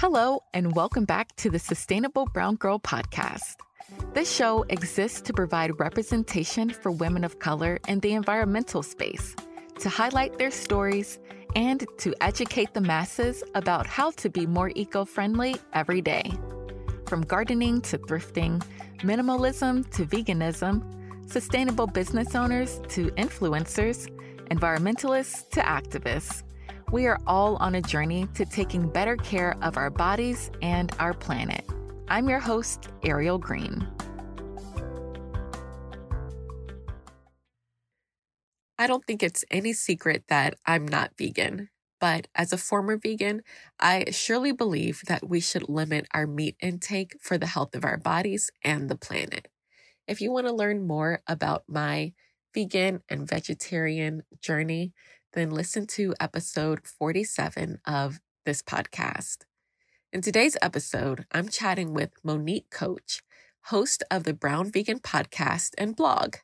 Hello, and welcome back to the Sustainable Brown Girl podcast. This show exists to provide representation for women of color in the environmental space, to highlight their stories, and to educate the masses about how to be more eco friendly every day. From gardening to thrifting, minimalism to veganism, sustainable business owners to influencers, environmentalists to activists. We are all on a journey to taking better care of our bodies and our planet. I'm your host, Ariel Green. I don't think it's any secret that I'm not vegan, but as a former vegan, I surely believe that we should limit our meat intake for the health of our bodies and the planet. If you want to learn more about my vegan and vegetarian journey, then listen to episode 47 of this podcast. In today's episode, I'm chatting with Monique Koch, host of the Brown Vegan podcast and blog.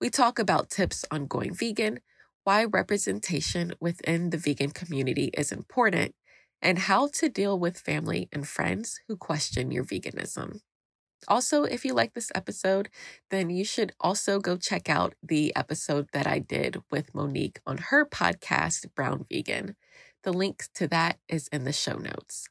We talk about tips on going vegan, why representation within the vegan community is important, and how to deal with family and friends who question your veganism. Also, if you like this episode, then you should also go check out the episode that I did with Monique on her podcast, Brown Vegan. The link to that is in the show notes.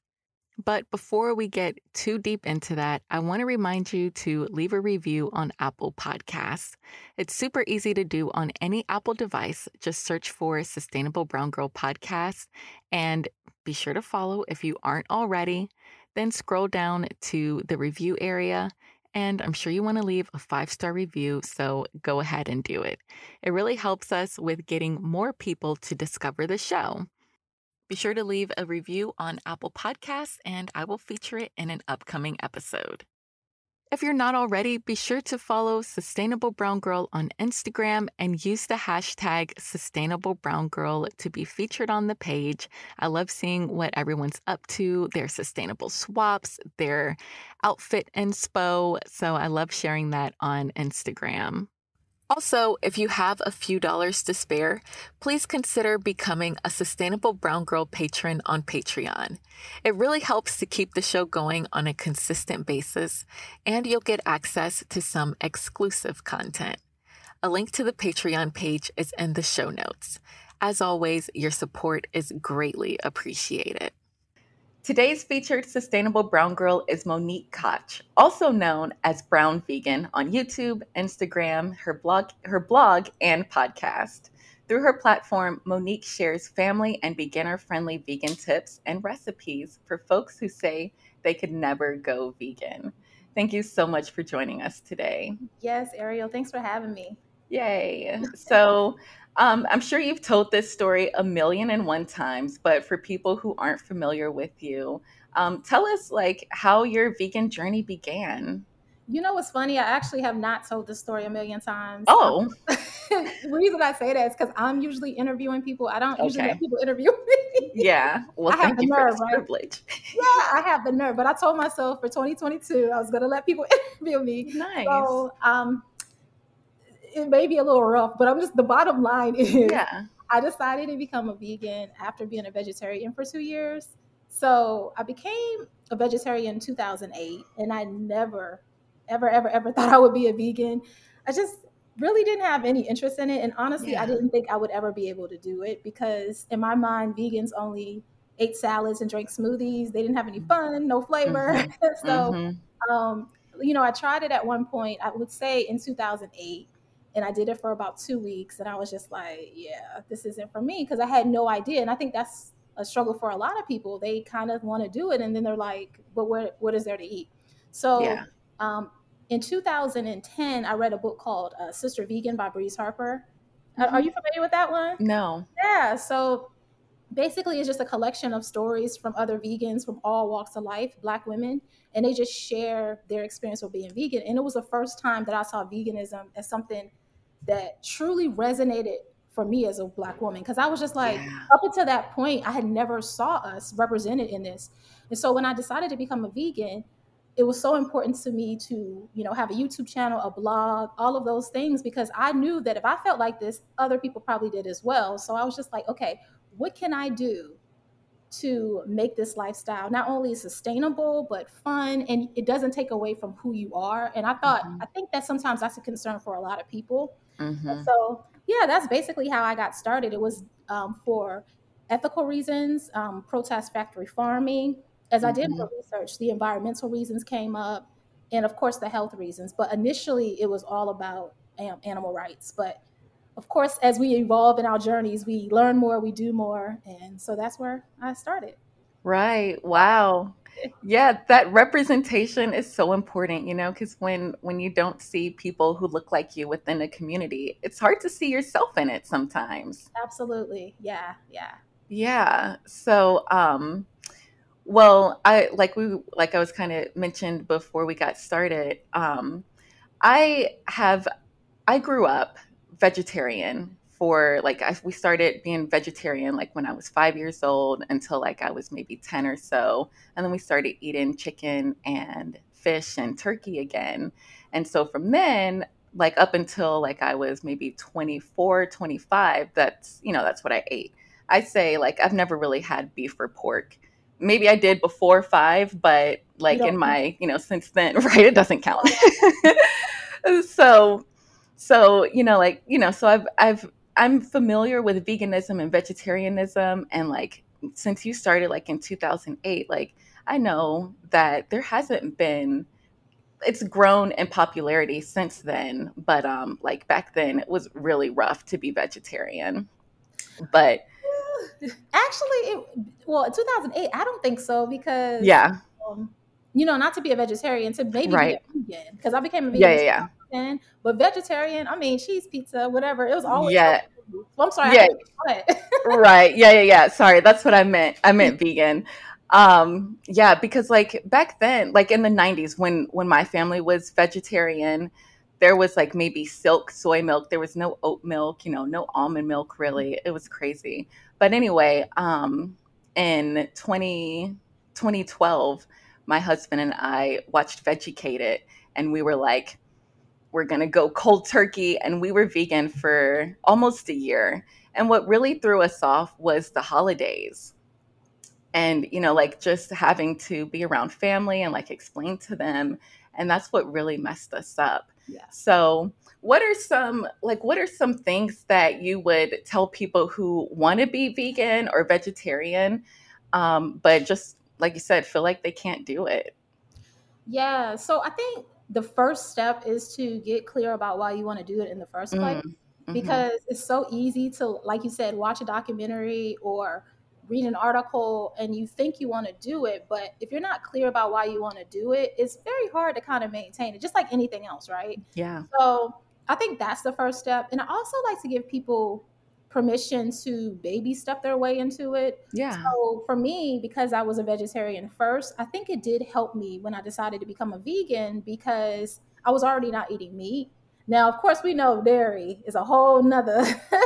But before we get too deep into that, I want to remind you to leave a review on Apple Podcasts. It's super easy to do on any Apple device. Just search for Sustainable Brown Girl Podcast and be sure to follow if you aren't already. Then scroll down to the review area. And I'm sure you want to leave a five star review, so go ahead and do it. It really helps us with getting more people to discover the show. Be sure to leave a review on Apple Podcasts, and I will feature it in an upcoming episode. If you're not already, be sure to follow Sustainable Brown Girl on Instagram and use the hashtag Sustainable Brown Girl to be featured on the page. I love seeing what everyone's up to, their sustainable swaps, their outfit inspo. So I love sharing that on Instagram. Also, if you have a few dollars to spare, please consider becoming a Sustainable Brown Girl patron on Patreon. It really helps to keep the show going on a consistent basis, and you'll get access to some exclusive content. A link to the Patreon page is in the show notes. As always, your support is greatly appreciated. Today's featured sustainable brown girl is Monique Koch, also known as Brown Vegan on YouTube, Instagram, her blog, her blog and podcast. Through her platform, Monique shares family and beginner-friendly vegan tips and recipes for folks who say they could never go vegan. Thank you so much for joining us today. Yes, Ariel, thanks for having me. Yay. So, um, I'm sure you've told this story a million and one times, but for people who aren't familiar with you, um, tell us like how your vegan journey began. You know what's funny? I actually have not told this story a million times. Oh, the reason I say that is because I'm usually interviewing people. I don't usually let people interview me. Yeah, well, I thank you nerve, right? privilege. Yeah, I have the nerve, but I told myself for 2022 I was going to let people interview me. Nice. So, um, it may be a little rough, but I'm just the bottom line is yeah. I decided to become a vegan after being a vegetarian for two years. So I became a vegetarian in 2008, and I never, ever, ever, ever thought I would be a vegan. I just really didn't have any interest in it. And honestly, yeah. I didn't think I would ever be able to do it because, in my mind, vegans only ate salads and drank smoothies. They didn't have any fun, no flavor. Mm-hmm. so, mm-hmm. Um, you know, I tried it at one point, I would say in 2008 and I did it for about two weeks, and I was just like, yeah, this isn't for me because I had no idea. And I think that's a struggle for a lot of people. They kind of want to do it, and then they're like, but what what is there to eat? So yeah. um, in 2010, I read a book called uh, Sistah Vegan by Breeze Harper. Mm-hmm. Are you familiar with that one? No. Yeah. So basically, it's just a collection of stories from other vegans from all walks of life, Black women, and they just share their experience with being vegan. And it was the first time that I saw veganism as something that truly resonated for me as a black woman. Because i was just like yeah. up until that point i had never saw us represented in this. And so when i decided to become a vegan it was so important to me to you know have a youtube channel a blog all of those things because i knew that if i felt like this other people probably did as well. So i was just like okay what can i do to make this lifestyle not only sustainable but fun and it doesn't take away from who you are. And i thought mm-hmm. i think that sometimes that's a concern for a lot of people mm-hmm. so yeah that's basically how i got started it was um, for ethical reasons um, protest factory farming as mm-hmm. i did more mm-hmm. research the environmental reasons came up and of course the health reasons but initially it was all about um, animal rights but of course, as we evolve in our journeys, we learn more, we do more. And so that's where I started. Right. Wow. Yeah, that representation is so important, you know, because when when you don't see people who look like you within a community, it's hard to see yourself in it sometimes. Absolutely. Yeah. Yeah. Yeah. So, um, well, I like we like I was kind of mentioned before we got started. Um, I have I grew up vegetarian for like I, we started being vegetarian like when I was five years old until like I was maybe 10 or so. And then we started eating chicken and fish and turkey again. And so from then, like up until like I was maybe 24, 25, that's, you know, that's what I ate. I say like I've never really had beef or pork. Maybe I did before five, but like in my, you know, since then, right, it doesn't count. so so you know like you know so i've i've i'm familiar with veganism and vegetarianism and like since you started like in 2008 like i know that there hasn't been it's grown in popularity since then but um like back then it was really rough to be vegetarian. But actually it well 2008 i don't think so because yeah. um, you know not to be a vegetarian to maybe right. be a vegan because i became a vegan yeah yeah, yeah but vegetarian, I mean, cheese pizza, whatever. It was always yeah. Well, I'm sorry. Yeah. right. Yeah. Yeah. Yeah. Sorry. That's what I meant. I meant vegan. Um, yeah, because like back then, like in the 90s, when when my family was vegetarian, there was like maybe silk soy milk. There was no oat milk, you know, no almond milk really. It was crazy. But anyway, um, in 20, 2012, my husband and I watched Vegucated and we were like, we're going to go cold turkey. And we were vegan for almost a year. And what really threw us off was the holidays. And, you know, like just having to be around family and like explain to them. And that's what really messed us up. Yeah. So, what are some like what are some things that you would tell people who want to be vegan or vegetarian um, but just like you said feel like they can't do it yeah so i think the first step is to get clear about why you want to do it in the first place. Mm, mm-hmm. Because it's so easy to, like you said, watch a documentary or read an article and you think you want to do it, but if you're not clear about why you want to do it, it's very hard to kind of maintain it, just like anything else, right? Yeah. So I think that's the first step. And I also like to give people permission to baby step their way into it. Yeah. So for me, because I was a vegetarian first, I think it did help me when I decided to become a vegan because I was already not eating meat. Now, of course, we know dairy is a whole nother,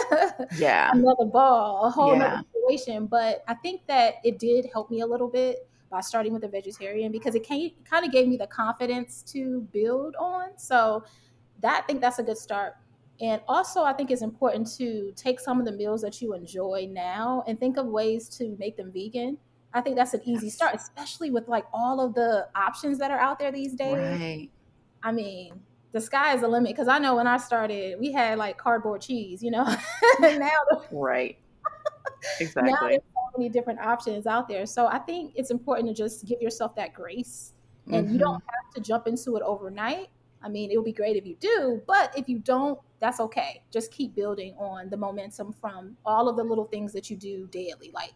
yeah, another ball, a whole yeah. nother situation. But I think that it did help me a little bit by starting with a vegetarian because it kind of gave me the confidence to build on. So that I think that's a good start. And also, I think it's important to take some of the meals that you enjoy now and think of ways to make them vegan. I think that's an easy start, especially with like all of the options that are out there these days. Right. I mean, the sky is the limit because I know when I started, we had like cardboard cheese, you know. now, right. Exactly. now there's so many different options out there. So I think it's important to just give yourself that grace, and mm-hmm. you don't have to jump into it overnight. I mean, it would be great if you do, but if you don't, that's okay. Just keep building on the momentum from all of the little things that you do daily, like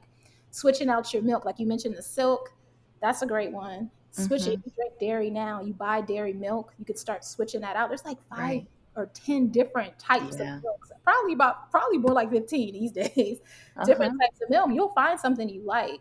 switching out your milk. Like you mentioned, the silk, that's a great one. Switching, mm-hmm. you drink dairy now, you buy dairy milk, you could start switching that out. There's like five right. or 10 different types yeah. of milk. Probably about, probably more like 15 these days. Uh-huh. Different types of milk. You'll find something you like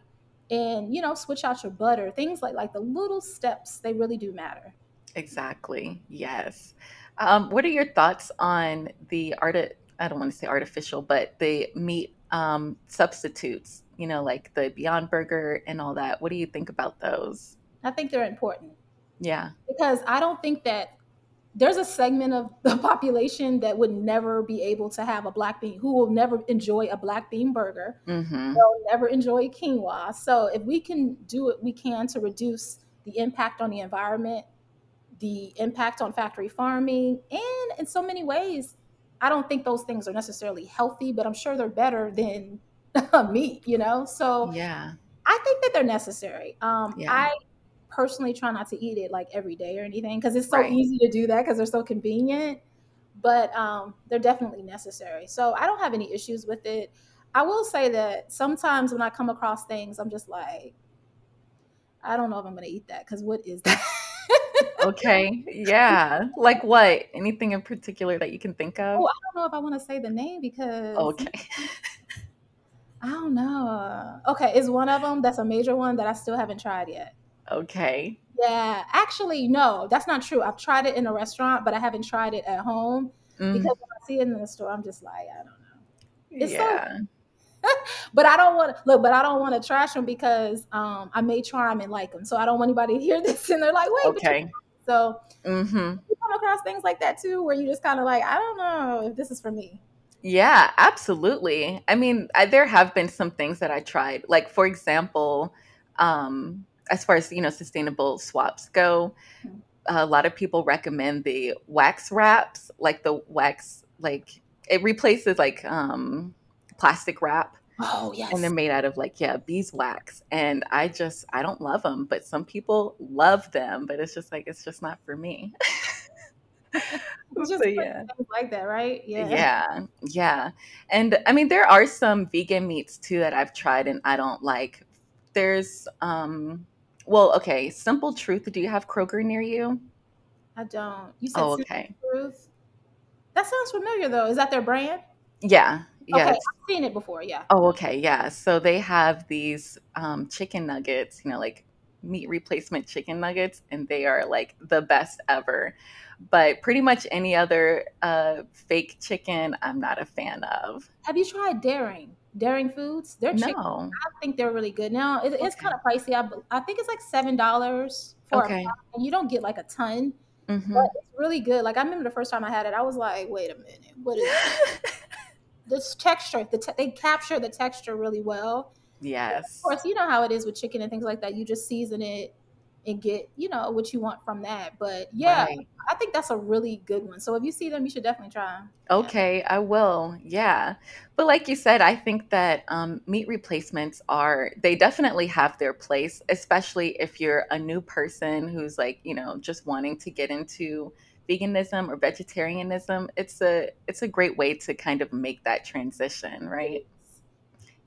and, you know, switch out your butter. Things like, like the little steps, they really do matter. Exactly. Yes. Um, what are your thoughts on the art? I don't want to say artificial, but the meat um, substitutes. You know, like the Beyond Burger and all that. What do you think about those? I think they're important. Yeah. Because I don't think that there's a segment of the population that would never be able to have a black bean, who will never enjoy a black bean burger. Mm-hmm. They'll never enjoy quinoa. So if we can do what we can to reduce the impact on the environment, the impact on factory farming, and in so many ways, I don't think those things are necessarily healthy, but I'm sure they're better than meat, you know? So Yeah. I think that they're necessary. Um, Yeah. I personally try not to eat it like every day or anything because it's so Right. easy to do that because they're so convenient. But um, they're definitely necessary. So I don't have any issues with it. I will say that sometimes when I come across things, I'm just like, I don't know if I'm going to eat that because what is that? Okay. Yeah. Like what? Anything in particular that you can think of? Oh, I don't know if I want to say the name because Okay. I don't know. Okay, it's one of them that's a major one that I still haven't tried yet. Okay. Yeah, actually, no, that's not true. I've tried it in a restaurant, but I haven't tried it at home Mm, because when I see it in the store, I'm just like, I don't know. it's so- yeah. But I don't want to look, but I don't want to trash them because um, I may try them and like them. So I don't want anybody to hear this and they're like, wait. Okay. So Mm-hmm. you come across things like that too, where you just kind of like, I don't know if this is for me. Yeah, absolutely. I mean, I, there have been some things that I tried. Like, for example, um, as far as you know, sustainable swaps go, Mhm. a lot of people recommend the wax wraps, like the wax, like it replaces like um, plastic wrap, Oh yes. and they're made out of like yeah beeswax. And I just I don't love them, but some people love them. But it's just like it's just not for me. It's just So, yeah. like that, right? Yeah. Yeah, yeah. And I mean, there are some vegan meats too that I've tried and I don't like. There's, um, well, okay, Simple Truth. Do you have Kroger near you? I don't. You said Oh, Simple okay. Truth. That sounds familiar though. Is that their brand? Yeah, yeah. Okay, I've seen it before. Yeah. Oh, okay, yeah. So they have these um, chicken nuggets, you know, like meat replacement chicken nuggets, and they are like the best ever. But pretty much any other uh, fake chicken, I'm not a fan of. Have you tried Daring? Daring Foods? Their chicken. No. I think they're really good. Now it, it's Okay. kind of pricey. I, I think it's like seven dollars for Okay. a and you don't get like a ton, hmm but it's really good. Like I remember the first time I had it, I was like, wait a minute, what is this texture? The te- they capture the texture really well. yes. Of course, you know how it is with chicken and things like that. You just season it and get you know what you want from that. But yeah, Right. I think that's a really good one. So if you see them, you should definitely try them. Okay, I will. Yeah. But like you said, I think that um, meat replacements are, they definitely have their place, especially if you're a new person who's like, you know, just wanting to get into veganism or vegetarianism. It's a it's a great way to kind of make that transition, right?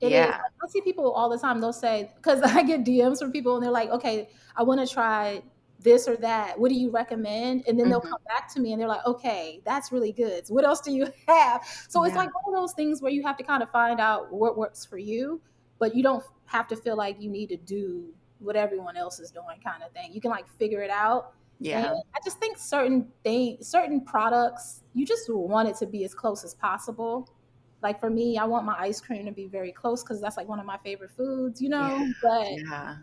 It is. Yeah. I see people all the time. They'll say because I get DMs from people and they're like, "Okay, I want to try this or that. What do you recommend?" And then they'll Mhm. come back to me and they're like, "Okay, that's really good. So what else do you have?" So it's like one of those things where you have to kind of find out what works for you, but you don't have to feel like you need to do what everyone else is doing, kind of thing. You can like figure it out. Yeah. And I just think certain things, certain products, you just want it to be as close as possible. Like for me, I want my ice cream to be very close because that's like one of my favorite foods, you know. Yeah. But Yeah.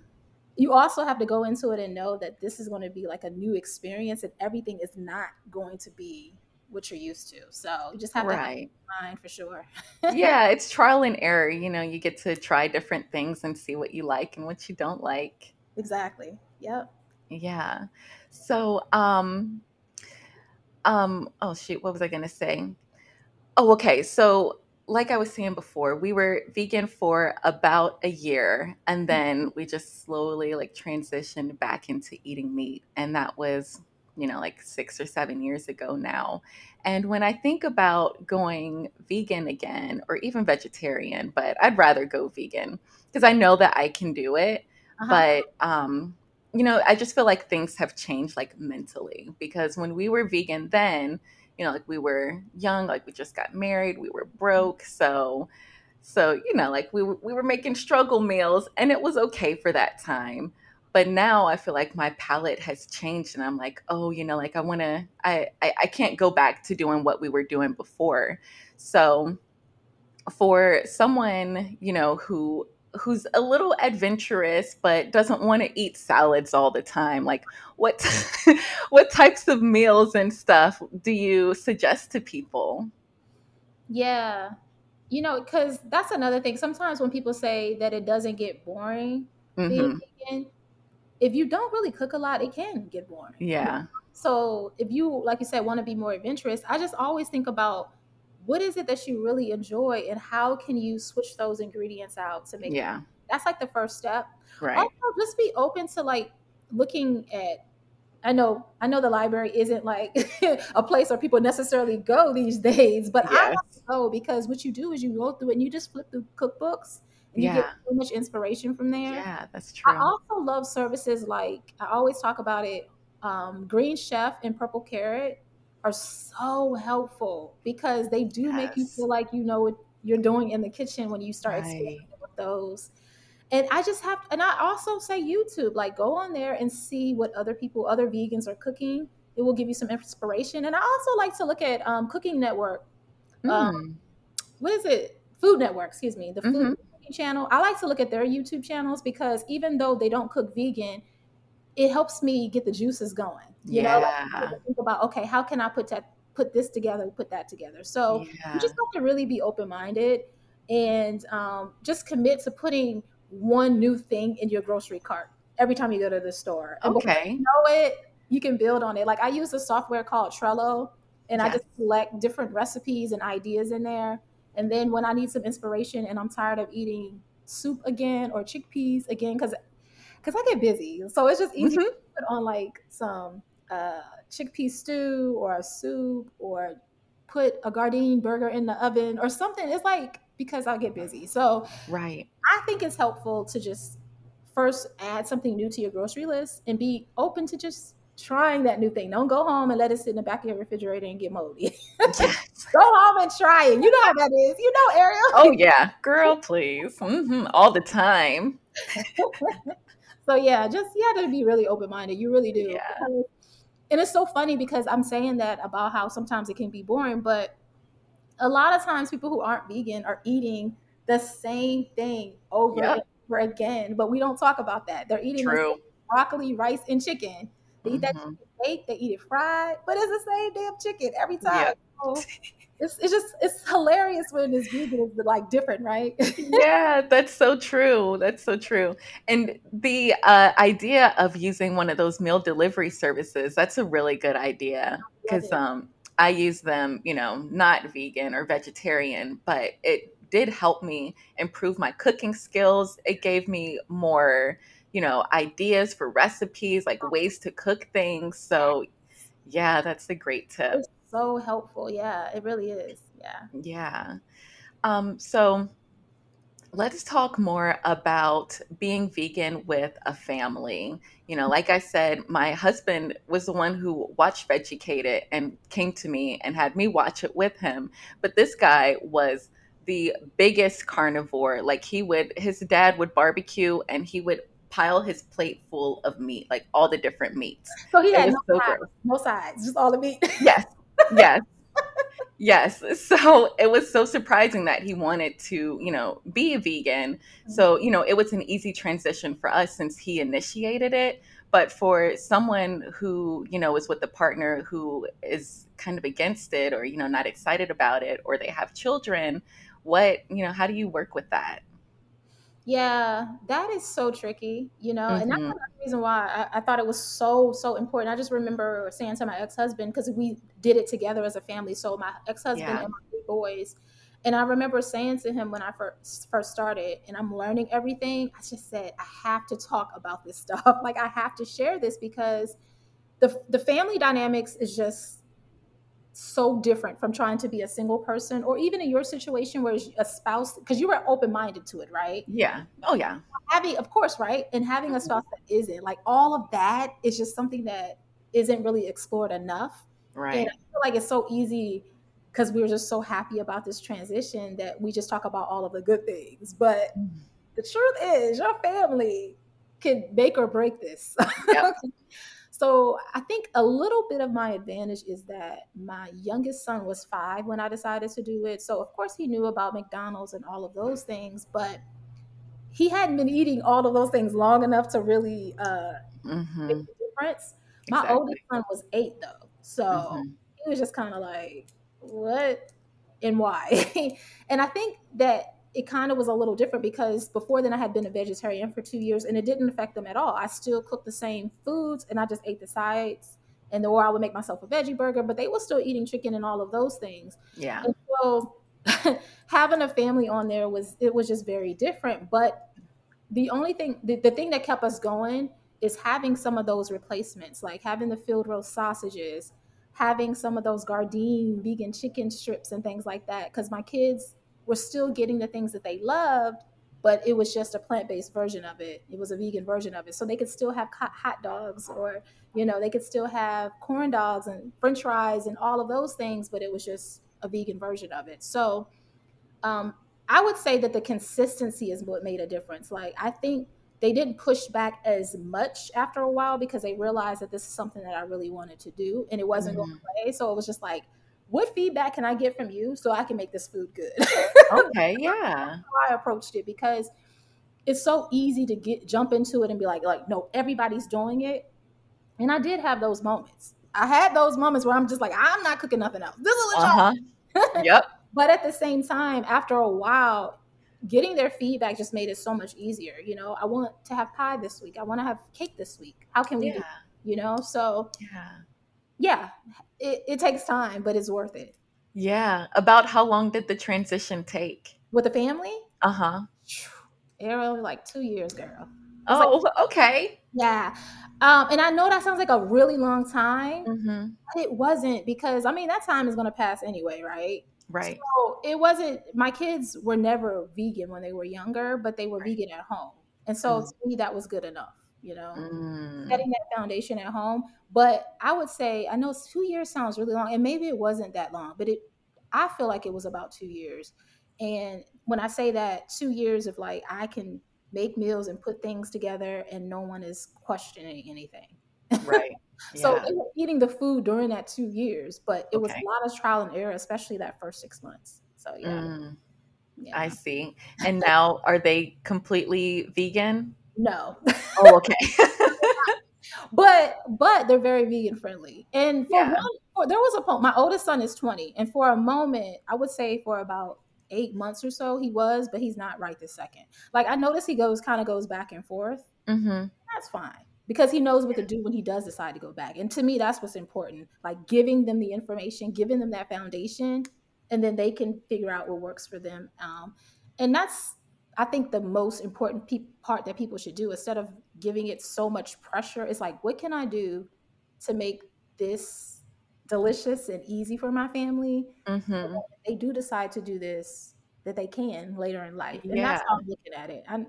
you also have to go into it and know that this is going to be like a new experience, and everything is not going to be what you're used to. So you just have to have in mind for sure. yeah, it's trial and error. You know, you get to try different things and see what you like and what you don't like. exactly. Yep. Yeah. So, um, um, oh shoot, what was I gonna say? Oh, okay. So, like I was saying before, we were vegan for about a year, and then we just slowly like transitioned back into eating meat, and that was, you know, like six or seven years ago now. And when I think about going vegan again, or even vegetarian, but I'd rather go vegan because I know that I can do it Uh-huh. but um you know i just feel like things have changed like mentally because when we were vegan then you know like we were young like we just got married we were broke so so you know like we, we were making struggle meals and it was okay for that time. But now i feel like my palate has changed and i'm like oh you know like i want to I, I i can't go back to doing what we were doing before. So for someone you know who who's a little adventurous but doesn't want to eat salads all the time like what what types of meals and stuff do you suggest to people? Yeah. You know because that's another thing sometimes when people say that it doesn't get boring mm-hmm. vegan, if you don't really cook a lot it can get boring. Yeah. So if you like you said want to be more adventurous i just always think about what is it that you really enjoy and how can you switch those ingredients out to make yeah it, that's like the first step right also just be open to like looking at I know I know the library isn't like a place where people necessarily go these days, but yes. I go because what you do is you go through it and you just flip through cookbooks and yeah. you get so much inspiration from there. Yeah, that's true. I also love services like I always talk about it. Um, Green Chef and Purple Carrot are so helpful because they do yes. make you feel like you know what you're doing in the kitchen when you start right. experimenting with those. And I just have, and I also say YouTube, like go on there and see what other people, other vegans are cooking. It will give you some inspiration. And I also like to look at um, Cooking Network. Mm. Um, what is it? Food Network, excuse me, the mm-hmm. food channel. I like to look at their YouTube channels because even though they don't cook vegan, it helps me get the juices going. You yeah. know, like, think about okay, how can I put that put this together, put that together. So yeah. you just have to really be open minded and um, just commit to putting one new thing in your grocery cart every time you go to the store. And okay, you know it, you can build on it. Like I use a software called Trello, and. I just select different recipes and ideas in there. And then when I need some inspiration and I'm tired of eating soup again or chickpeas again, because because I get busy. So it's just easy mm-hmm. to put on like some uh, chickpea stew or a soup or put a garden burger in the oven or something. It's like because I get busy. So right. I think it's helpful to just first add something new to your grocery list and be open to just trying that new thing. Don't go home and let it sit in the back of your refrigerator and get moldy. Yes. go home and try it. You know how that is. You know, Ariel. Oh yeah, girl, please, mm-hmm. all the time. So yeah, just you have to be really open minded. You really do. Yeah. And it's so funny because I'm saying that about how sometimes it can be boring, but a lot of times people who aren't vegan are eating the same thing over yep. and over again, but we don't talk about that. They're eating broccoli, rice, and chicken. They eat that mm-hmm. chicken baked, they eat it fried, but it's the same damn chicken every time. Yep. So it's, it's just it's hilarious when it's vegan is like different, right? yeah, that's so true. That's so true. And the uh, idea of using one of those meal delivery services, that's a really good idea because um, I use them, you know, not vegan or vegetarian, but it did help me improve my cooking skills. It gave me more, you know, ideas for recipes, like ways to cook things. So, yeah, that's a great tip so helpful. Yeah, it really is. Yeah. Yeah. Um, so let's talk more about being vegan with a family. You know, like I said, my husband was the one who watched Vegucated and came to me and had me watch it with him. But this guy was the biggest carnivore. Like he would, his dad would barbecue and he would pile his plate full of meat, like all the different meats. So he had no, so sides, no sides, just all the meat. yes, yes. Yes. So it was so surprising that he wanted to, you know, be a vegan. So, mm-hmm. you know, it was an easy transition for us since he initiated it. But for someone who, you know, is with a partner who is kind of against it or, you know, not excited about it or they have children, what, you know, how do you work with that? Yeah, that is so tricky, you know, and that's mm-hmm. the reason why I, I thought it was so, so important. I just remember saying to my ex husband, because we did it together as a family. So my ex husband Yeah. and my three boys. And I remember saying to him when I first first started, and I'm learning everything. I just said I have to talk about this stuff. Like I have to share this because the the family dynamics is just so different from trying to be a single person or even in your situation where a spouse because you were open-minded to it right? Yeah. Oh yeah. Having of course right? And having a spouse that isn't. Like all of that is just something that isn't really explored enough. Right. And i feel like it's so easy because we were just so happy about this transition that we just talk about all of the good things. But mm-hmm. the truth is your family can make or break this. Yep. So I think a little bit of my advantage is that my youngest son was five when I decided to do it. So of course he knew about McDonald's and all of those things, but he hadn't been eating all of those things long enough to really uh, Mm-hmm. make a difference. My Exactly. oldest son was eight though, so Mhm. he was just kind of like, what and why? and I think that it kind of was a little different because before then I had been a vegetarian for two years and it didn't affect them at all. I still cooked the same foods and I just ate the sides. And or I would make myself a veggie burger, but they were still eating chicken and all of those things. Yeah. And so having a family on there was it was just very different. But the only thing the, the thing that kept us going is having some of those replacements, like having the field roast sausages, having some of those Gardein vegan chicken strips and things like that. Because my kids were still getting the things that they loved, but it was just a plant-based version of it. It was a vegan version of it. So they could still have hot, dogs or, you know, they could still have corn dogs and french fries and all of those things, but it was just a vegan version of it. So um, I would say that the consistency is what made a difference. Like I think they didn't push back as much after a while because they realized that this is something that I really wanted to do and it wasn't going away. So it was just like, what feedback can I get from you so I can make this food good? Okay. Yeah. how I approached it because it's so easy to get jump into it and be like, like, no, everybody's doing it. And I did have those moments. I had those moments where I'm just like, I'm not cooking nothing else. This is what y'all Uh huh. yep. but at the same time after a while getting their feedback just made it so much easier you know i want to have pie this week i want to have cake this week how can we Yeah. do you know so Yeah. Yeah it, it takes time but it's worth it Yeah. About how long did the transition take? with the family Uh huh. Ariel like two years girl Oh, okay. yeah um, and i know that sounds like a really long time Mm-hmm. but it wasn't because i mean that time is going to pass anyway right Right. So it wasn't my kids were never vegan when they were younger, but they were Right. vegan at home. And so Mm. to me that was good enough, you know. Mm. Setting that foundation at home. But I would say I know two years sounds really long, and maybe it wasn't that long, but it I feel like it was about two years. And when I say that, two years of like I can make meals and put things together and no one is questioning anything. Right. So Yeah. they were eating the food during that two years, but it was a lot of trial and error, especially that first six months. So yeah, Mm, yeah. I see. And now are they completely vegan? No, Oh, okay. but but they're very vegan friendly. And for Yeah. one, for, there was a point. My oldest son is twenty, and for a moment, I would say for about eight months or so, he was, but he's not right this second. Like I notice he goes kind of goes back and forth. mm-hmm. That's fine because he knows what to do when he does decide to go back. And to me, that's what's important. Like giving them the information, giving them that foundation, and then they can figure out what works for them. Um, and that's, I think, the most important pe- part that people should do instead of giving it so much pressure. is like, what can I do to make this delicious and easy for my family? Mm-hmm. They do decide to do this, that they can later in life. And Yeah. that's how I'm looking at it. And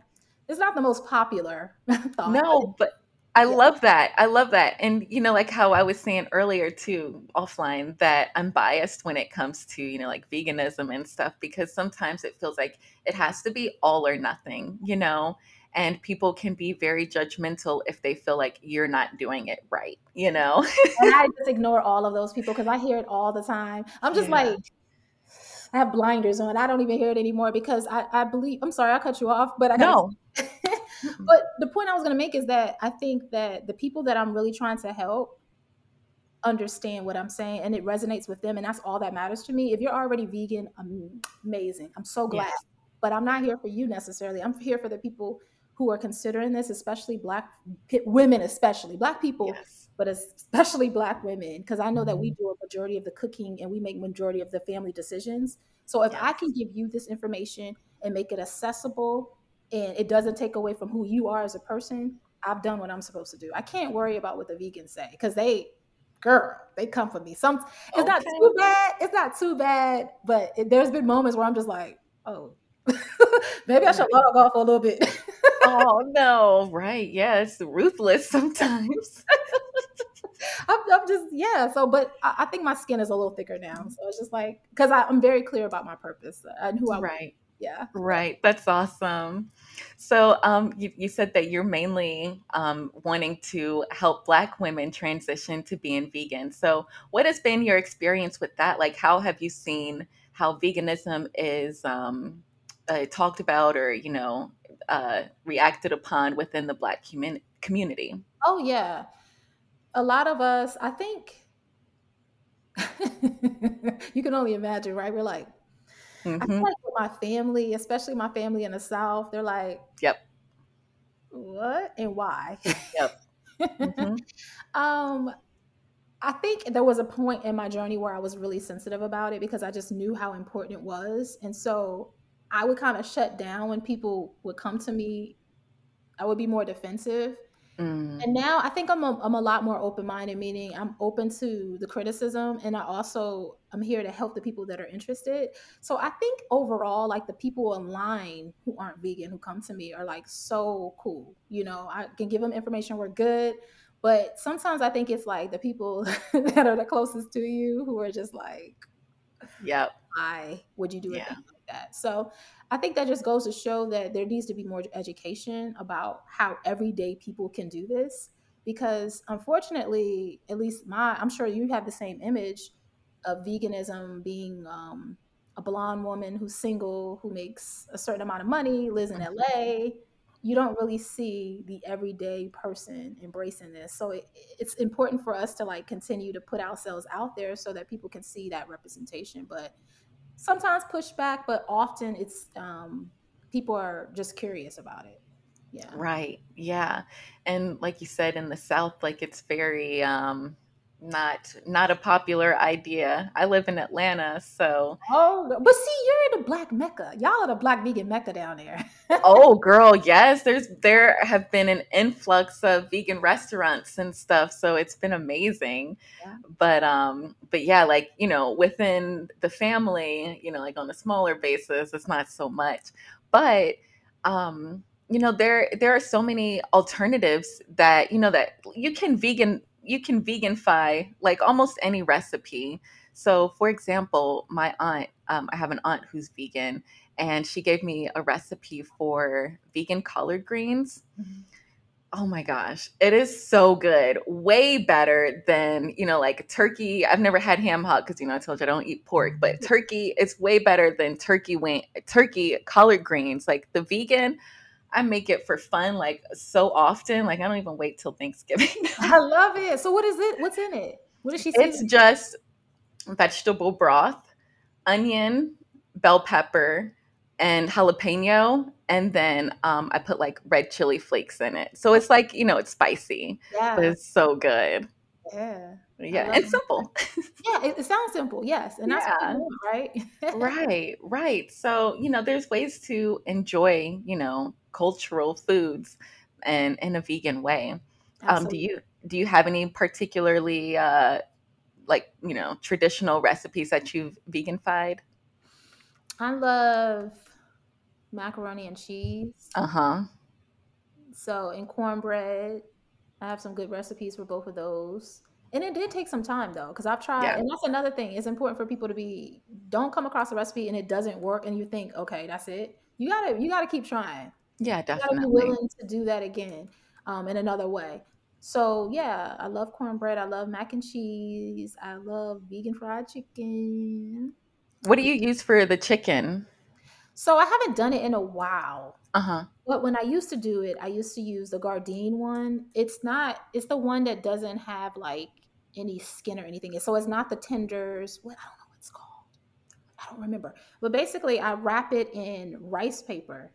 it's not the most popular thought. No, but I Yeah. love that. I love that. And you know, like how I was saying earlier too, offline, that I'm biased when it comes to, you know, like veganism and stuff, because sometimes it feels like it has to be all or nothing, you know? And people can be very judgmental if they feel like you're not doing it right, you know? and I just ignore all of those people because I hear it all the time. I'm just Yeah. like, I have blinders on. I don't even hear it anymore because I, I believe. I'm sorry, I cut you off, but I gotta, No. but the point I was going to make is that I think that the people that I'm really trying to help understand what I'm saying and it resonates with them, and that's all that matters to me. If you're already vegan, amazing. I'm so glad. Yes. But I'm not here for you necessarily. I'm here for the people who are considering this, especially black women, especially black people Yes. but especially black women because i know that we Mm-hmm. do a majority of the cooking and we make majority of the family decisions so if i can give you this information and make it accessible and it doesn't take away from who you are as a person i've done what i'm supposed to do i can't worry about what the vegans say because they girl they come for me some it's not too bad it's not too bad but it, there's been moments where i'm just like oh maybe i should mm. log off a little bit oh no, right. Yeah, it's ruthless sometimes. I'm, I'm just yeah. So, but I, I think my skin is a little thicker now. Mm. So it's just like because I'm very clear about my purpose uh, and who I want. right. Yeah. Right. That's awesome. So, um, you, you said that you're mainly um, wanting to help Black women transition to being vegan. So, what has been your experience with that? Like, how have you seen how veganism is um, uh, talked about or, you know, uh, reacted upon within the Black commun- community. Oh yeah, a lot of us. I think you can only imagine, right? We're like, mm-hmm. I feel like with my family, especially my family in the South, they're like, "Yep, what and why?" Yep. Mm-hmm. um, I think there was a point in my journey where I was really sensitive about it because I just knew how important it was, and so I would kind of shut down when people would come to me. I would be more defensive Mm. And now I think I'm a, I'm a lot more open minded, meaning I'm open to the criticism, and I also I'm here to help the people that are interested. So I think overall, like the people online who aren't vegan who come to me are like so cool. You know, I can give them information. We're good. But sometimes I think it's like the people that are the closest to you who are just like, "Yep, why would you do yeah. like that?" So I think that just goes to show that there needs to be more education about how everyday people can do this. Because unfortunately, at least my, I'm sure you have the same image of veganism being um, a blonde woman who's single, who makes a certain amount of money, lives in. LA. You don't really see the everyday person embracing this. So it, it's important for us to like continue to put ourselves out there so that people can see that representation. But sometimes pushback, but often it's um, people are just curious about it. Yeah. Right. Yeah. And like you said, in the South, like it's very um, not not a popular idea. I live in Atlanta, so oh, but see, you're in the Black Mecca. Y'all are the Black vegan Mecca down there. oh, girl, yes. There's there have been an influx of vegan restaurants and stuff, so it's been amazing. Yeah. But um, but yeah, like you know, within the family, you know, like on a smaller basis, it's not so much. But um, you know, there there are so many alternatives that you know that you can vegan you can veganify like almost any recipe. So, for example, my aunt, um, I have an aunt who's vegan, and she gave me a recipe for vegan collard greens. Mm-hmm. Oh my gosh, it is so good. Way better than, you know, like turkey. I've never had ham hock because, you know, I told you I don't eat pork, but mm-hmm. turkey is way better than turkey wing, turkey collard greens. Like the vegan, I make it for fun, like so often. Like I don't even wait till Thanksgiving. I love it. So what is it? What's in it? What does she say? It's just vegetable broth, onion, bell pepper, and jalapeno, and then um, I put like red chili flakes in it. So it's like you know it's spicy, yeah. but it's so good. Yeah. Yeah, it's simple. yeah, it, it, sounds simple. Yes, and that's yeah. Want, right. right, right. So you know, there's ways to enjoy you know cultural foods and in a vegan way. Um, do you do you have any particularly uh, like you know traditional recipes that you've veganified? I love macaroni and cheese. Uh huh. So in cornbread, I have some good recipes for both of those. And it did take some time though, because I've tried, yeah. and that's another thing. It's important for people to be don't come across a recipe and it doesn't work, and you think, okay, that's it. You gotta you gotta keep trying. Yeah, definitely. You gotta be willing to do that again um, in another way. So yeah, I love cornbread. I love mac and cheese. I love vegan fried chicken. What do you use for the chicken? So I haven't done it in a while. Uh huh. But when I used to do it, I used to use the Gardein one. It's not. It's the one that doesn't have like any skin or anything. So it's not the tenders. What I don't know what it's called. I don't remember. But basically, I wrap it in rice paper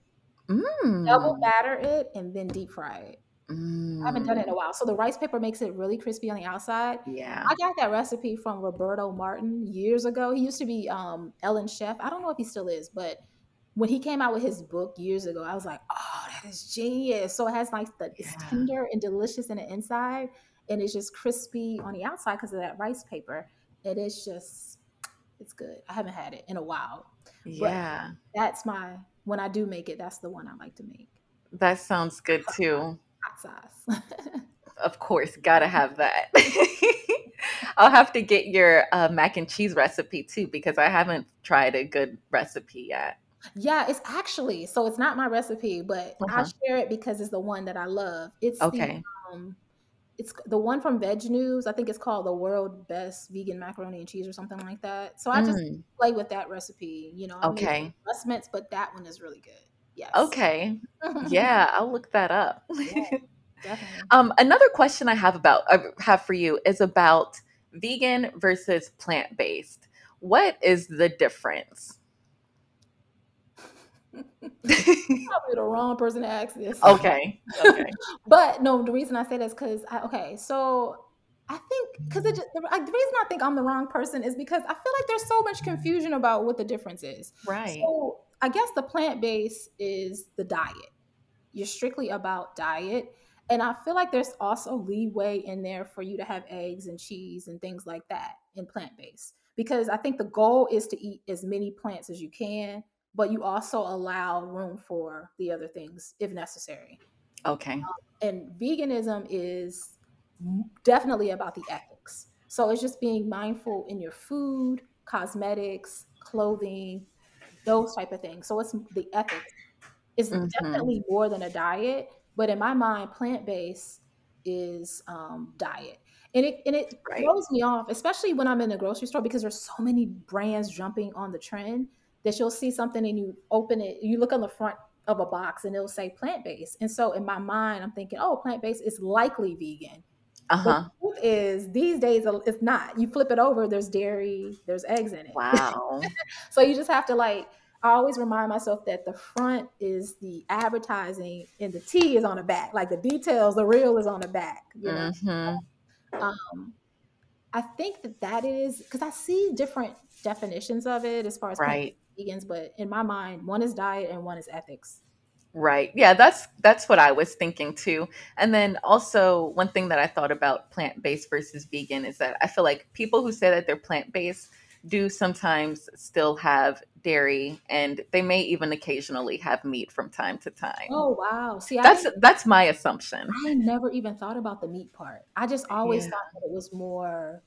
Mm. Double batter it and then deep fry it. Mm. I haven't done it in a mm. while. So the rice paper makes it really crispy on the outside. Yeah. I got that recipe from Roberto Martin years ago. He used to be um, Ellen Chef. I don't know if he still is, but when he came out with his book years ago, I was like, oh, that is genius. So it has like the it's tender and delicious in the inside, and it's just crispy on the outside because of that rice paper. It is just it's good. I haven't had it in a while. Yeah. But that's my when I do make it, that's the one I like to make. That sounds good too. Hot sauce. of course, gotta have that. I'll have to get your uh, mac and cheese recipe too because I haven't tried a good recipe yet. Yeah, it's actually so it's not my recipe, but uh-huh. I share it because it's the one that I love. It's okay. The, um, it's the one from Veg News. I think it's called the world best vegan macaroni and cheese or something like that. So I just mm. play with that recipe. You know, I okay, adjustments, but that one is really good. Yes. Okay. Yeah, I'll look that up. Yeah, definitely. um, another question I have about I have for you is about vegan versus plant based. What is the difference? Probably the wrong person to ask this. okay. Okay. But no, the reason I say this because I okay, so I think because it just, the, like, the reason I think I'm the wrong person is because I feel like there's so much confusion about what the difference is. Right. So I guess the plant base is the diet. You're strictly about diet. And I feel like there's also leeway in there for you to have eggs and cheese and things like that in plant based. Because I think the goal is to eat as many plants as you can, but you also allow room for the other things if necessary. Okay. And veganism is definitely about the ethics. So it's just being mindful in your food, cosmetics, clothing, those type of things. So it's the ethics. It's Mhm. definitely more than a diet, but in my mind, plant based is um, diet, and it and it Right. throws me off, especially when I'm in the grocery store because there's so many brands jumping on the trend that you'll see something and you open it, you look on the front of a box and it'll say plant based, and so in my mind, I'm thinking, oh, plant based is likely vegan. Uh-huh. the truth is, these days uh, it's not. You flip it over, there's dairy, there's eggs in it. Wow. So you just have to like. I always remind myself that the front is the advertising and the T is on the back. Like the details, the real is on the back. You know. hmm Um, I think that that is because I see different definitions of it as far as Right. Vegans, but in my mind, one is diet and one is ethics. Right. Yeah, that's that's what I was thinking too. And then also one thing that I thought about plant-based versus vegan is that I feel like people who say that they're plant-based do sometimes still have dairy and they may even occasionally have meat from time to time. Oh wow! See, That's that's my assumption. I never even thought about the meat part. I just always Yeah. thought that it was more.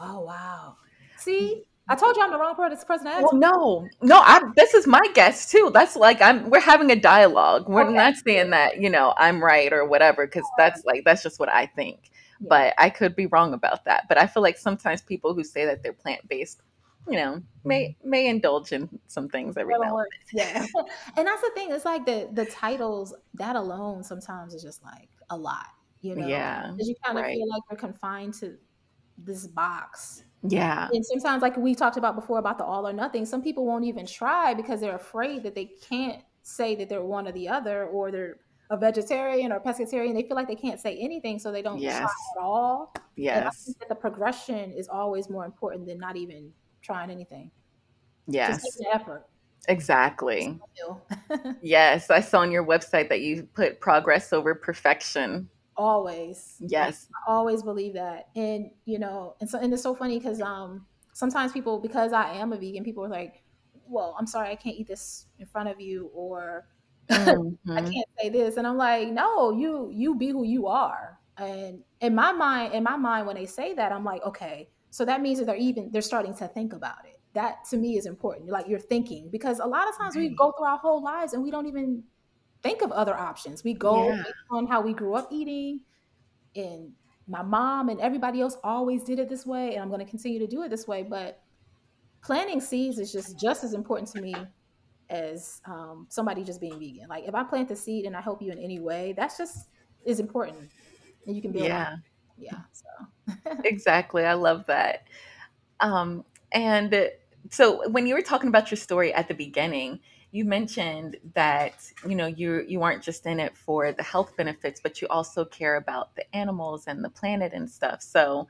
Oh wow! See, I told you I'm the wrong person person to ask. Well, no, no. I this is my guess too. That's like I'm. We're having a dialogue. We're Okay. not saying that you know I'm right or whatever because that's like that's just what I think. Yeah. But I could be wrong about that. But I feel like sometimes people who say that they're plant based, you know, may mm-hmm. may indulge in some things every Never now. works. Yeah, and that's the thing. It's like the the titles that alone sometimes is just like a lot. You know, Yeah, because you kind of right. feel like you're confined to this box. Yeah, And sometimes, like we talked about before about the all or nothing, some people won't even try because they're afraid that they can't say that they're one or the other, or they're a vegetarian or pescatarian. They feel like they can't say anything, so they don't try Yes. at all. Yes, the progression is always more important than not even trying anything. Yes, take the effort. exactly. Yes, I saw on your website that you put progress over perfection. Always. Yes. I always believe that. And you know, and so and it's so funny because um sometimes people because I am a vegan, people are like, Well, I'm sorry I can't eat this in front of you or I Mhm. can't say this. And I'm like, no, you you be who you are. And in my mind, in my mind, when they say that, I'm like, okay, so that means that they're even they're starting to think about it. That to me is important. Like you're thinking because a lot of times we go through our whole lives and we don't even think of other options. We go Yeah. based on how we grew up eating, and my mom and everybody else always did it this way, and I'm going to continue to do it this way. But planting seeds is just just as important to me as um, somebody just being vegan. Like if I plant the seed and I help you in any way, that's just is important, and you can build. on Yeah. yeah. So exactly i love that um and so when you were talking about your story at the beginning you mentioned that you know you you aren't just in it for the health benefits but you also care about the animals and the planet and stuff so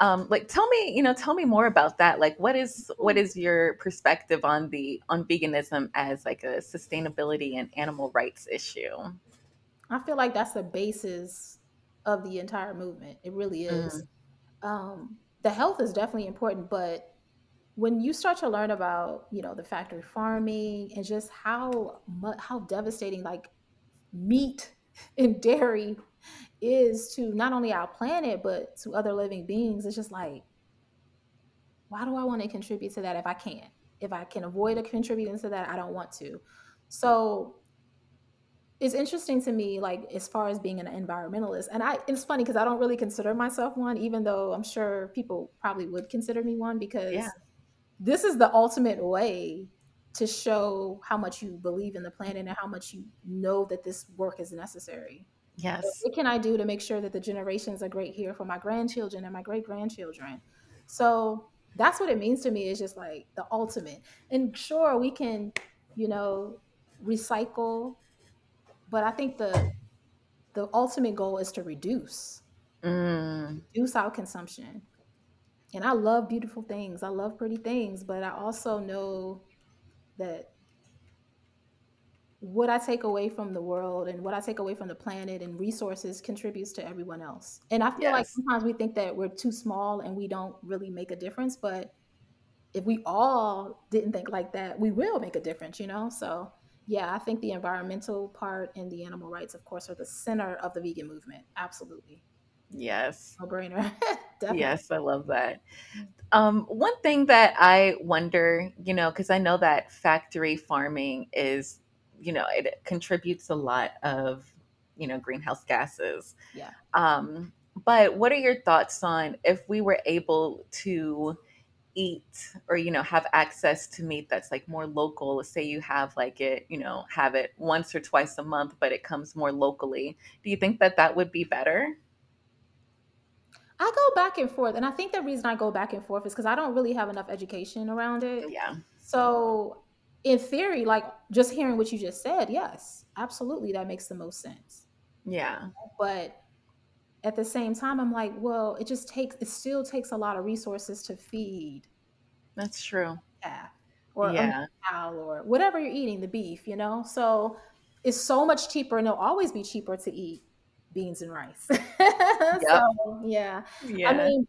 um like tell me you know tell me more about that like what is what is your perspective on the on veganism as like a sustainability and animal rights issue I feel like that's the basis of the entire movement. It really is. Um, the health is definitely important, but when you start to learn about you know the factory farming and just how how devastating like meat and dairy is to not only our planet but to other living beings, it's just like why do I want to contribute to that if I can't? If I can avoid a contributing to that, I don't want to. So it's interesting to me, like as far as being an environmentalist, and I it's funny because I don't really consider myself one, even though I'm sure people probably would consider me one because Yeah. This is the ultimate way to show how much you believe in the planet and how much you know that this work is necessary. Yes. What can I do to make sure that the generations are great here for my grandchildren and my great grandchildren? So that's what it means to me is just like the ultimate. And sure, we can, you know, recycle, but I think the the ultimate goal is to reduce. Mm. Reduce our consumption. And I love beautiful things. I love pretty things, but I also know that what I take away from the world and what I take away from the planet and resources contributes to everyone else. And I feel like sometimes we think that we're too small and we don't really make a difference, but if we all didn't think like that, we will make a difference, you know? So, yeah, I think the environmental part and the animal rights, of course, are the center of the vegan movement. Absolutely. Yes. No brainer. Yes, I love that. Um, one thing that I wonder, you know, because I know that factory farming is, you know, it contributes a lot of, you know, greenhouse gases. Yeah. Um, but what are your thoughts on if we were able to eat or, you know, have access to meat that's like more local? Let's say you have like it, you know, have it once or twice a month, but it comes more locally. Do you think that that would be better? I go back and forth. And I think the reason I go back and forth is because I don't really have enough education around it. Yeah. So, in theory, like just hearing what you just said, yes, absolutely, that makes the most sense. Yeah. But at the same time, I'm like, well, it just takes, it still takes a lot of resources to feed That's true. Yeah. or a Yeah. cow or whatever you're eating, the beef, you know? So it's so much cheaper and it'll always be cheaper to eat beans and rice. so, yeah. Yeah. I mean,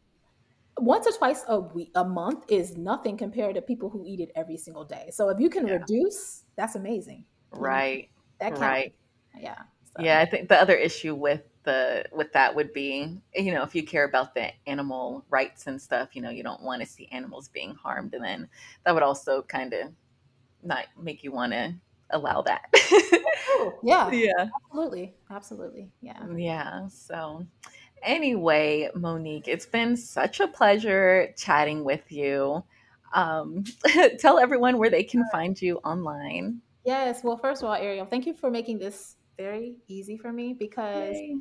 once or twice a week, a month is nothing compared to people who eat it every single day. So if you can Yeah. reduce, that's amazing. right. That. Right. Yeah. So, Yeah, I think the other issue with the with that would be, you know, if you care about the animal rights and stuff, you know, you don't want to see animals being harmed, and then that would also kind of not make you want to allow that. Ooh, yeah, yeah. absolutely. Absolutely. Yeah. Yeah. So, anyway, Monique, it's been such a pleasure chatting with you. Um, tell everyone where they can find you online. Yes. Well, first of all, Ariel, thank you for making this very easy for me because Yay.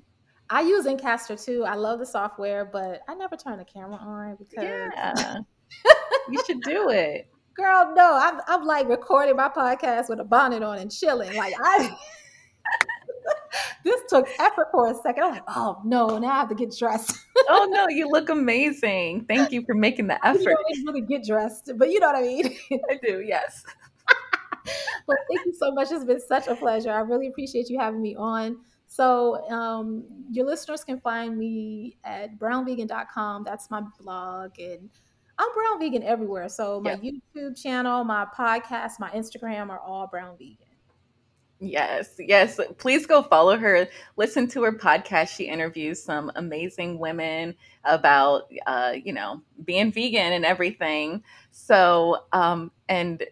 I use Zencastr too. I love the software, but I never turn the camera on because, Yeah. you should do it. Girl, no, I'm, I'm like recording my podcast with a bonnet on and chilling. Like, I. this took effort for a second. I'm like, oh no, now I have to get dressed. Oh no, you look amazing. Thank you for making the effort. didn't really get dressed, but you know what I mean. I do, yes. well, thank you so much. It's been such a pleasure. I really appreciate you having me on. So, um, your listeners can find me at brownvegan.com. That's my blog. And I'm Brown Vegan everywhere. So, my YouTube channel, my podcast, my Instagram are all Brown Vegan. Yes, yes. Please go follow her. Listen to her podcast. She interviews some amazing women about, uh, you know, being vegan and everything. So, um, and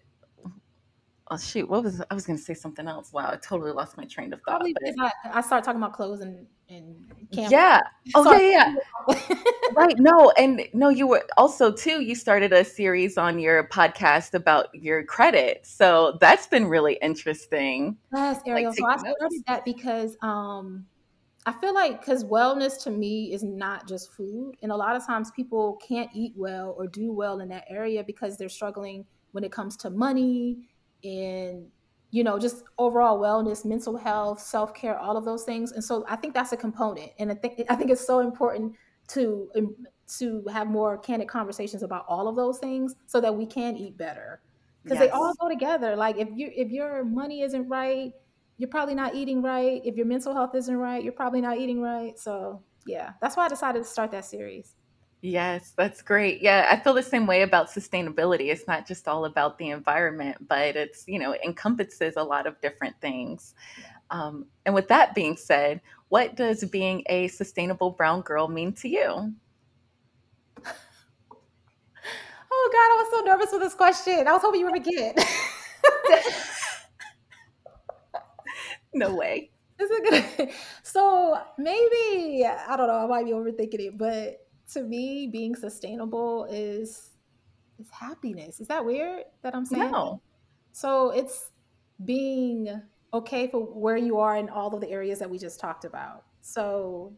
oh shoot, what was I was going to say something else? Wow, I totally lost my train of thought. I, I started talking about clothes and, and cameras. yeah. Oh So- yeah, yeah, right no and no you were also too you started a series on your podcast about your credit so that's been really interesting Yes, Ariel. so I started notes. that because um, I feel like because wellness to me is not just food, and a lot of times people can't eat well or do well in that area because they're struggling when it comes to money and you know just overall wellness, mental health, self care, all of those things. And so I think that's a component, and I think I think it's so important to um, to have more candid conversations about all of those things so that we can eat better because they all go together. Like if you if your money isn't right, you're probably not eating right. If your mental health isn't right, you're probably not eating right. So yeah, that's why I decided to start that series. Yes that's great yeah i feel the same way about sustainability it's not just all about the environment but it's you know encompasses a lot of different things um, and with that being said what does being a sustainable brown girl mean to you Oh God, I was so nervous with this question. I was hoping you would forget. no way Is it gonna? So maybe I don't know. I might be overthinking it, but to me, being sustainable is is happiness. Is that weird that I'm saying? no So it's being okay for where you are in all of the areas that we just talked about. So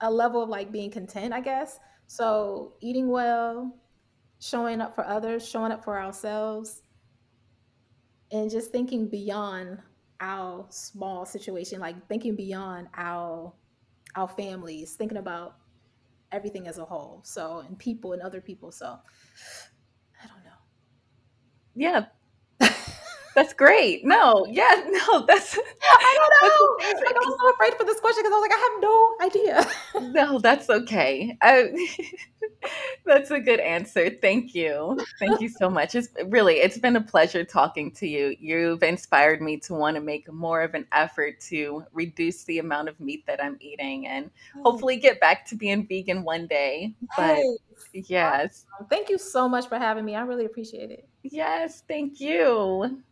a level of like being content, I guess. So eating well, showing up for others, showing up for ourselves, and just thinking beyond our small situation, like thinking beyond our our families, thinking about everything as a whole. So and people and other people. So I don't know. Yeah. That's great. No, yeah, no, that's I don't know. Like, I was so afraid for this question because I was like, I have no idea. no, that's okay. I, that's a good answer. Thank you. Thank you so much. It's really, it's been a pleasure talking to you. You've inspired me to want to make more of an effort to reduce the amount of meat that I'm eating and hopefully get back to being vegan one day. But yes. Awesome. Thank you so much for having me. I really appreciate it. Yes, thank you.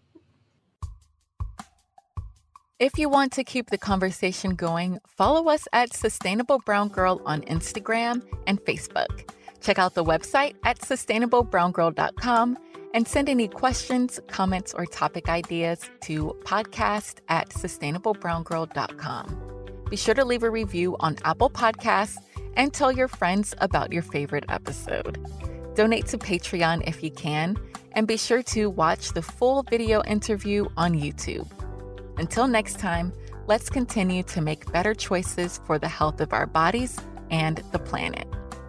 If you want to keep the conversation going, follow us at Sustainable Brown Girl on Instagram and Facebook. Check out the website at sustainablebrown.girl.com and send any questions, comments, or topic ideas to podcast at sustainablebrown.girl.com. Be sure to leave a review on Apple Podcasts and tell your friends about your favorite episode. Donate to Patreon if you can, and be sure to watch the full video interview on YouTube. Until next time, let's continue to make better choices for the health of our bodies and the planet.